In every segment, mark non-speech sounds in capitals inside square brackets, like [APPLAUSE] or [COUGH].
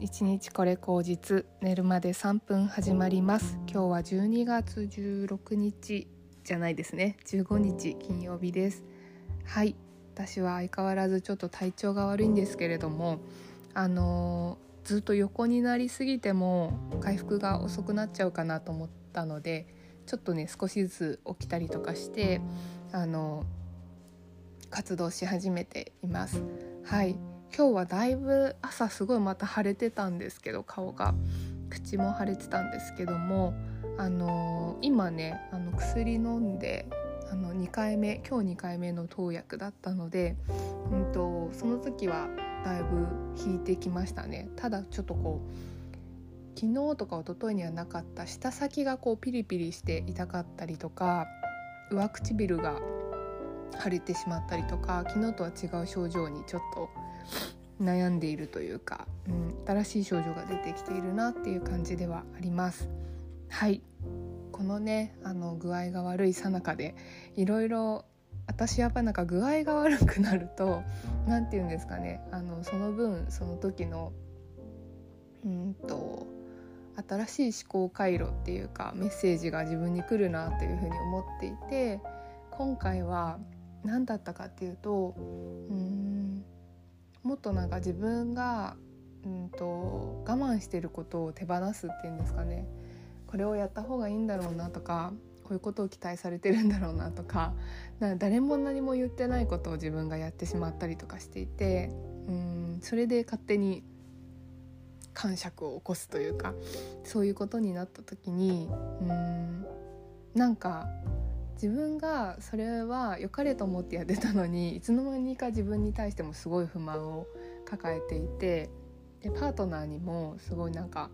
一日これ口実寝るまで3分始まります。今日は12月16日じゃないですね。15日金曜日です。はい。私は相変わらずちょっと体調が悪いんですけれどもあのー、ずっと横になりすぎても回復が遅くなっちゃうかなと思ったのでちょっとね少しずつ起きたりとかしてあのー、活動し始めています。はい。今日はだいぶ朝すごいまた腫れてたんですけど顔が。口も腫れてたんですけどもあの、今ねあの薬飲んであの2回目今日2回目の投薬だったので、うんと、その時はだいぶ引いてきましたね。ただちょっとこう昨日とか一昨日にはなかった舌先がこうピリピリして痛かったりとか上唇が腫れてしまったりとか昨日とは違う症状にちょっと悩んでいるというか、うん、新しい症状が出てきているなっていう感じではあります。はいこのねあの具合が悪いさなかでいろいろ私やっぱなんか具合が悪くなると何て言うんですかねあのその分その時のうんと新しい思考回路っていうかメッセージが自分に来るなというふうに思っていて今回は何だったかっていうとうんもっとなんか自分が、うんと、我慢してることを手放すっていうんですかね。これをやった方がいいんだろうなとかこういうことを期待されてるんだろうなとかか誰も何も言ってないことを自分がやってしまったりとかしていてうんそれで勝手に感触を起こすというかそういうことになった時にうんなんか自分がそれは良かれと思ってやってたのにいつの間にか自分に対してもすごい不満を抱えていてでパートナーにもすごいなんか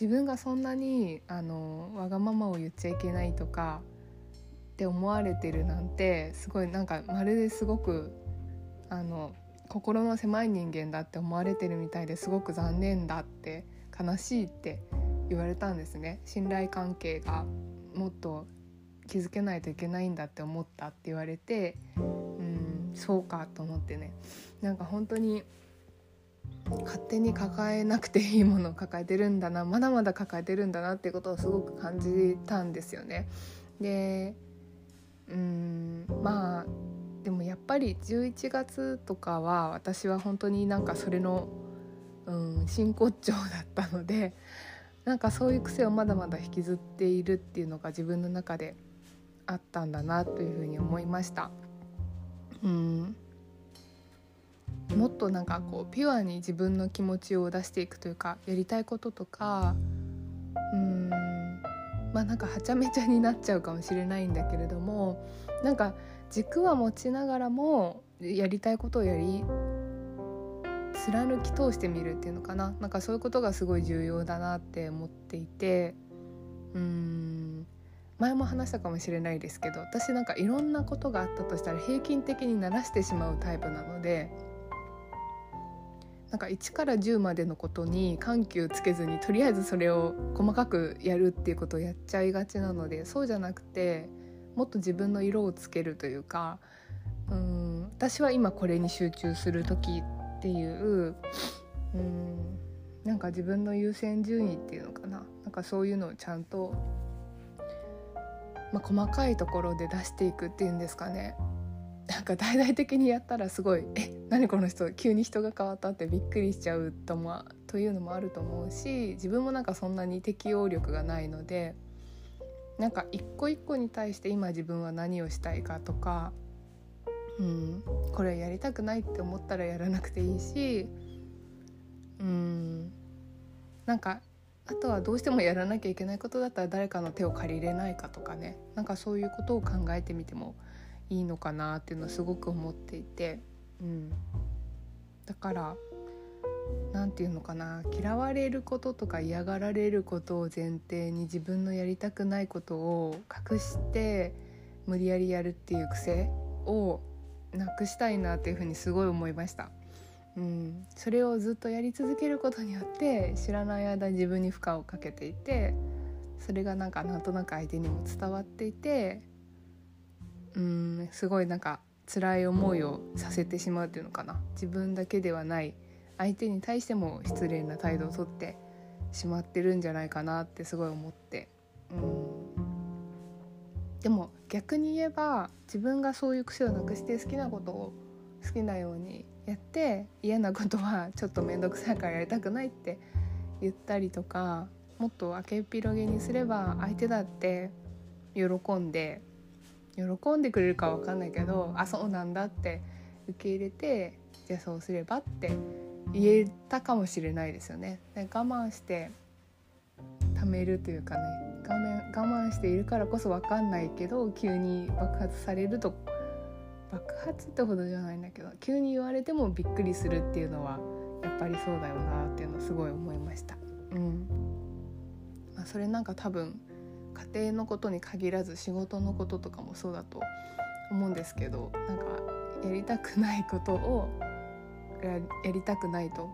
自分がそんなにあのわがままを言っちゃいけないとかって思われてるなんてすごいなんかまるですごくあの心の狭い人間だって思われてるみたいですごく残念だって悲しいって言われたんですね。信頼関係がもっと気づけないといけないんだって思ったって言われてうんそうかと思ってねなんか本当に勝手に抱えなくていいものを抱えてるんだなまだまだ抱えてるんだなっていうことをすごく感じたんですよね。でうんまあでもやっぱり11月とかは私は本当になんかそれの、うん、真骨頂だったのでなんかそういう癖をまだまだ引きずっているっていうのが自分の中であったんだなというふうに思いました。うん。もっとなんかこうピュアに自分の気持ちを出していくというかやりたいこととかうん。まあなんかはちゃめちゃになっちゃうかもしれないんだけれどもなんか軸は持ちながらもやりたいことをやり貫き通してみるっていうのかな。なんかそういうことがすごい重要だなって思っていてうん。前も話したかもしれないですけど私なんかいろんなことがあったとしたら平均的に慣らしてしまうタイプなのでなんか1から10までのことに緩急つけずにとりあえずそれを細かくやるっていうことをやっちゃいがちなのでそうじゃなくてもっと自分の色をつけるというかうん私は今これに集中する時っていううんなんか自分の優先順位っていうのかな。なんかそういうのをちゃんとまあ、細かいところで出していくっていうんですかね。なんか大々的にやったらすごい「え何この人急に人が変わった」ってびっくりしちゃうともというのもあると思うし自分もなんかそんなに適応力がないのでなんか一個一個に対して今自分は何をしたいかとか、うん、これやりたくないって思ったらやらなくていいし、うん、なんかあとはどうしてもやらなきゃいけないことだったら誰かの手を借りれないかとかね。なんかそういうことを考えてみてもいいのかなっていうのはすごく思っていて、うん、だから何て言うのかな。嫌われることとか嫌がられることを前提に自分のやりたくないことを隠して無理やりやるっていう癖をなくしたいなっていうふうにすごい思いました。うん、それをずっとやり続けることによって知らない間自分に負荷をかけていてそれがなんかなんとなく相手にも伝わっていてうんすごいなんか辛い思いをさせてしまうっていうのかな。自分だけではない相手に対しても失礼な態度をとってしまってるんじゃないかなってすごい思って、うん、でも逆に言えば自分がそういう癖をなくして好きなことを好きなようにやって嫌なことはちょっと面倒くさいからやりたくないって言ったりとかもっと明けっぴろげにすれば相手だって喜んで喜んでくれるかわかんないけどあそうなんだって受け入れてじゃあそうすればって言えたかもしれないですよね。で我慢して貯めるというかね我慢我慢しているからこそ分かんないけど急に爆発されると爆発ってほどじゃないんだけど急に言われてもびっくりするっていうのはやっぱりそうだよなっていうのをすごい思いました。うんまあ、それなんか多分家庭のことに限らず仕事のこととかもそうだと思うんですけどなんかやりたくないことをやりたくないと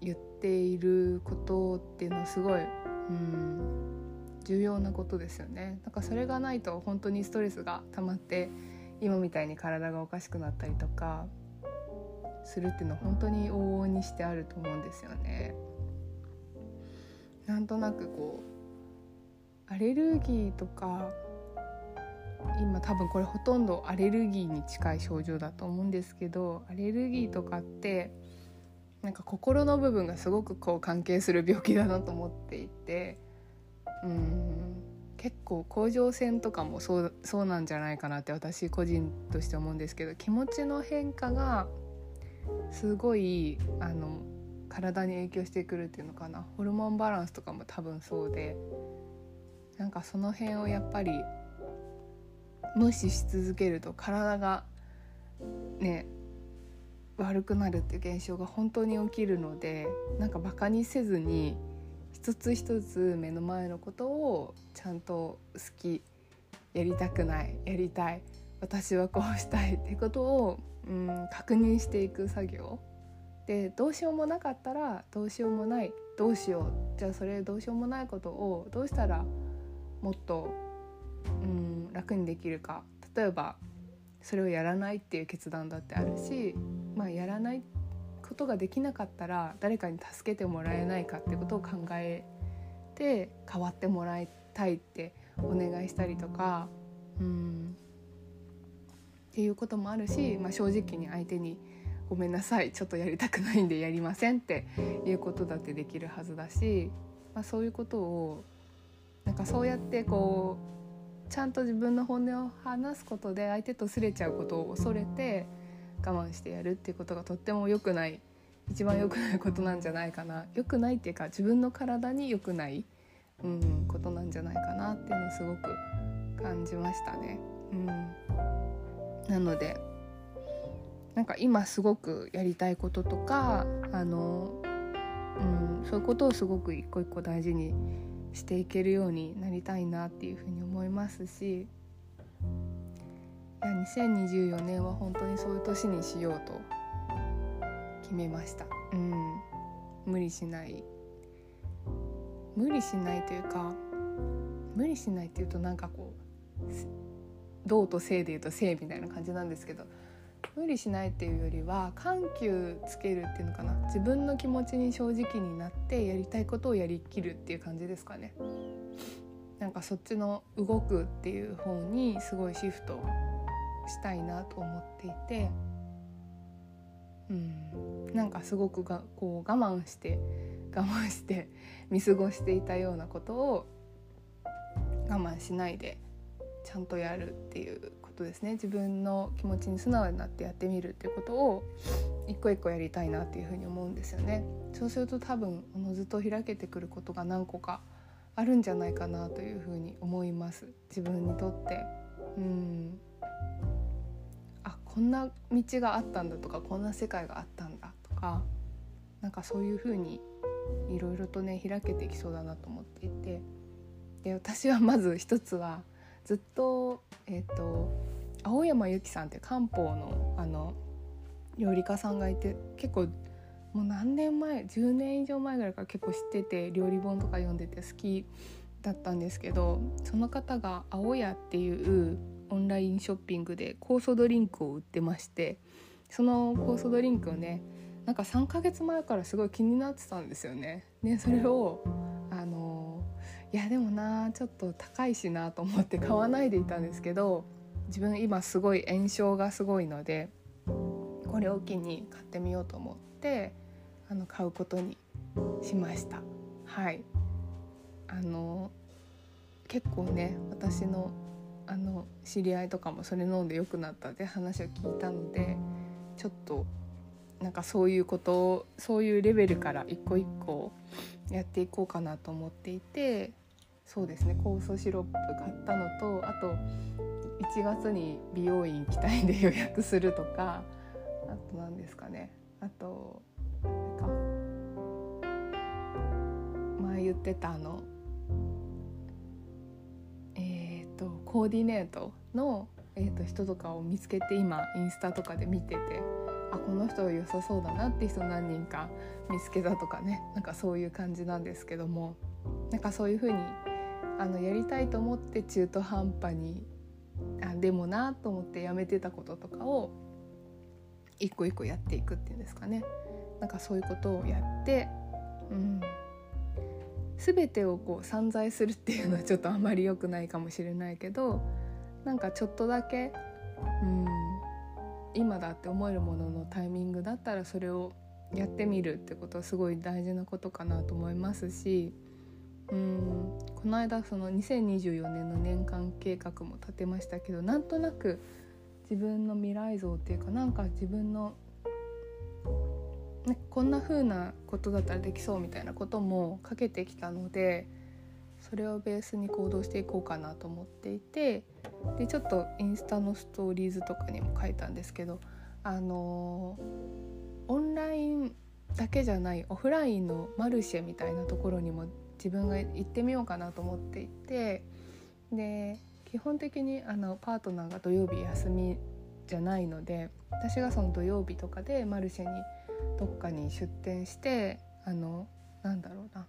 言っていることっていうのはすごいうん重要なことですよね。なんかそれがないと本当にストレスが溜まって今みたいに体がおかしくなったりとかするっていうのは本当に往々にしてあると思うんですよね。なんとなくこうアレルギーとか今多分これほとんどアレルギーに近い症状だと思うんですけどアレルギーとかってなんか心の部分がすごくこう関係する病気だなと思っていてうん結構甲状腺とかもそうそうなんじゃないかなって私個人として思うんですけど気持ちの変化がすごいあの体に影響してくるっていうのかな。ホルモンバランスとかも多分そうで。なんかその辺をやっぱり無視し続けると体がね悪くなるっていう現象が本当に起きるのでなんかバカにせずに一つ一つ目の前のことをちゃんと好きやりたくないやりたい私はこうしたいってことを、うん、確認していく作業。でどうしようもなかったらどうしようもないどうしようじゃあそれどうしようもないことをどうしたらもっと、うん、楽にできるか。例えばそれをやらないっていう決断だってあるし、まあ、やらないってことができなかったら誰かに助けてもらえないかってことを考えて変わってもらいたいってお願いしたりとかうん。っていうこともあるし、まあ、正直に相手に「ごめんなさいちょっとやりたくないんでやりません」っていうことだってできるはずだし、まあ、そういうことをなんかそうやってこうちゃんと自分の本音を話すことで相手とすれちゃうことを恐れて我慢してやるっていうことがとっても良くない一番良くないことなんじゃないかな良くないっていうか自分の体に良くない、うん、ことなんじゃないかなっていうのをすごく感じましたね。うん、なのでなんか今すごくやりたいこととかあの、うん、そういうことをすごく一個一個大事にしていけるようになりたいなっていうふうに思いますしいや2024年は本当にそういう年にしようと決めました。うん、無理しない。無理しないというか無理しないっていうとなんかこう道と性でいうと性みたいな感じなんですけど無理しないっていうよりは緩急つけるっていうのかな。自分の気持ちに正直になってやりたいことをやりきるっていう感じですかね。なんかそっちの動くっていう方にすごいシフトしたいなと思っていてうんなんかすごくがこう我慢して [LAUGHS] 我慢して見過ごしていたようなことを我慢しないでちゃんとやるっていうことですね自分の気持ちに素直になってやってみるっていうことを一個一個やりたいなっていうふうに思うんですよね。そうすると多分おのずと開けてくることが何個かあるんじゃないかなというふうに思います自分にとって。うんこんな道があったんだとかこんな世界があったんだとかなんかそういうふうにいろいろとね開けていきそうだなと思っていて。で私はまず一つはずっと,、えーと、青山由紀さんって漢方のあの料理家さんがいて結構もう何年前10年以上前ぐらいから結構知ってて料理本とか読んでて好きだったんですけどその方が青屋っていうオンラインショッピングで酵素ドリンクを売ってましてその酵素ドリンクをねなんか3ヶ月前からすごい気になってたんですよね。でそれをあのいやでもなちょっと高いしなと思って買わないでいたんですけど自分今すごい炎症がすごいのでこれを機に買ってみようと思ってあの買うことにしました。はいあの結構ね私のあの知り合いとかもそれ飲んで良くなったって話を聞いたのでちょっとなんかそういうことをそういうレベルから一個一個やっていこうかなと思っていてそうですね酵素シロップ買ったのとあと1月に美容院行きたいんで予約するとかあと何ですかね。あと前言ってたあのコーディネートの、えーと、人とかを見つけて今インスタとかで見ててあこの人良さそうだなって人何人か見つけたとかねなんかそういう感じなんですけどもなんかそういう風にあにやりたいと思って中途半端にあでもなと思ってやめてたこととかを一個一個やっていくっていうんですかね。なんかそういうことをやって、うん、全てをこう散財するっていうのはちょっとあまり良くないかもしれないけどなんかちょっとだけ、うん、今だって思えるもののタイミングだったらそれをやってみるってことはすごい大事なことかなと思いますしうんこの間その2024年の年間計画も立てましたけどなんとなく自分の未来像っていうかなんか自分の、ね、こんな風なことだったらできそうみたいなこともかけてきたのでそれをベースに行動していこうかなと思っていてでちょっとインスタのストーリーズとかにも書いたんですけどあのオンラインだけじゃないオフラインのマルシェみたいなところにも自分が行ってみようかなと思っていてで基本的にあのパートナーが土曜日休みじゃないので私がその土曜日とかでマルシェにどっかに出店してあのなんだろうな。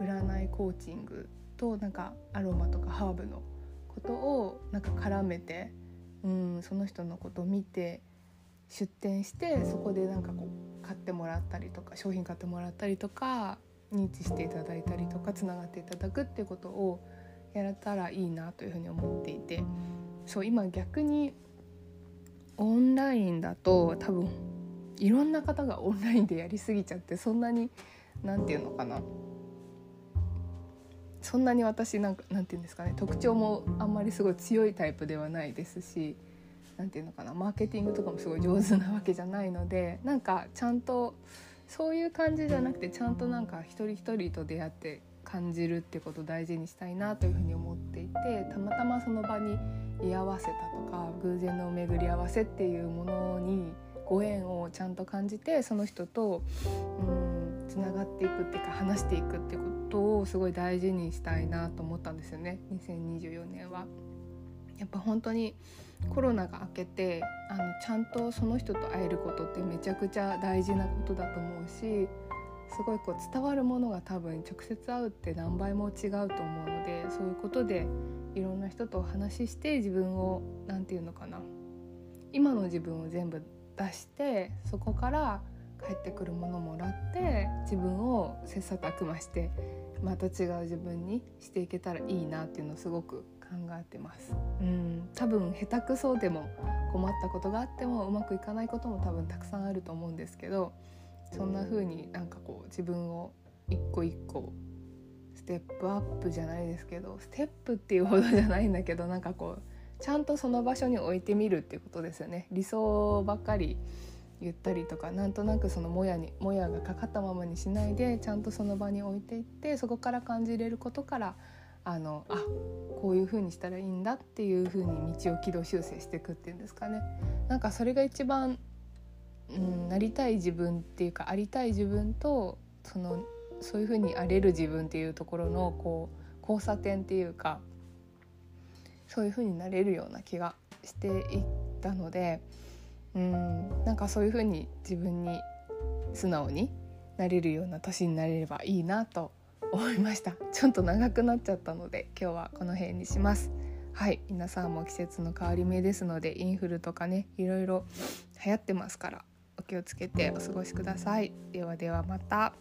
占いコーチングとなんかアロマとかハーブのことをなんか絡めてうんその人のことを見て出店してそこでなんかこう買ってもらったりとか商品買ってもらったりとか認知していただいたりとかつながっていただくっていうことをやれたらいいなというふうに思っていて。そう今逆にオンラインだと多分いろんな方がオンラインでやりすぎちゃってそんなに何て言うのかな。そんなに私なんかなんて言うんですかね特徴もあんまりすごい強いタイプではないですし何て言うのかなマーケティングとかもすごい上手なわけじゃないのでなんかちゃんとそういう感じじゃなくてちゃんとなんか一人一人と出会って感じるってことを大事にしたいなというふうに思っていてたまたまその場に居合わせたとか偶然の巡り合わせっていうものにご縁をちゃんと感じてその人とうんつながっていくっていうか話していくってことをすごい大事にしたいなと思ったんですよね2024年は。やっぱ本当にコロナが明けてあのちゃんとその人と会えることってめちゃくちゃ大事なことだと思うしすごいこう伝わるものが多分直接会うって何倍も違うと思うのでそういうことでいろんな人とお話しして自分を何て言うのかな今の自分を全部出してそこから帰ってくるものもらって自分を切磋琢磨してまた違う自分にしていけたらいいなっていうのをすごく考えてます。うん多分下手くそでも困ったことがあってもうまくいかないことも多分たくさんあると思うんですけどそんな風になんかこう自分を一個一個ステップアップじゃないですけどステップっていうほどじゃないんだけどなんかこうちゃんとその場所に置いてみるっていうことですよね。理想ばっかり言ったりとかなんとなくそのもやにもやがかかったままにしないでちゃんとその場に置いていってそこから感じれることからあのあこういう風にしたらいいんだっていう風に道を軌道修正していくっていうんですかね。なんかそれが一番、うん、なりたい自分っていうかありたい自分とそのそういう風にあれる自分っていうところのこう交差点っていうかそういう風になれるような気がしていったのでうんなんかそういう風に自分に素直になれるような年になれればいいなと思いました。[LAUGHS] ちょっと長くなっちゃったので今日はこの辺にします。はい皆さんも季節の変わり目ですのでインフルとかねいろいろ流行ってますからおお気をつけてお過ごしください。ではではまた。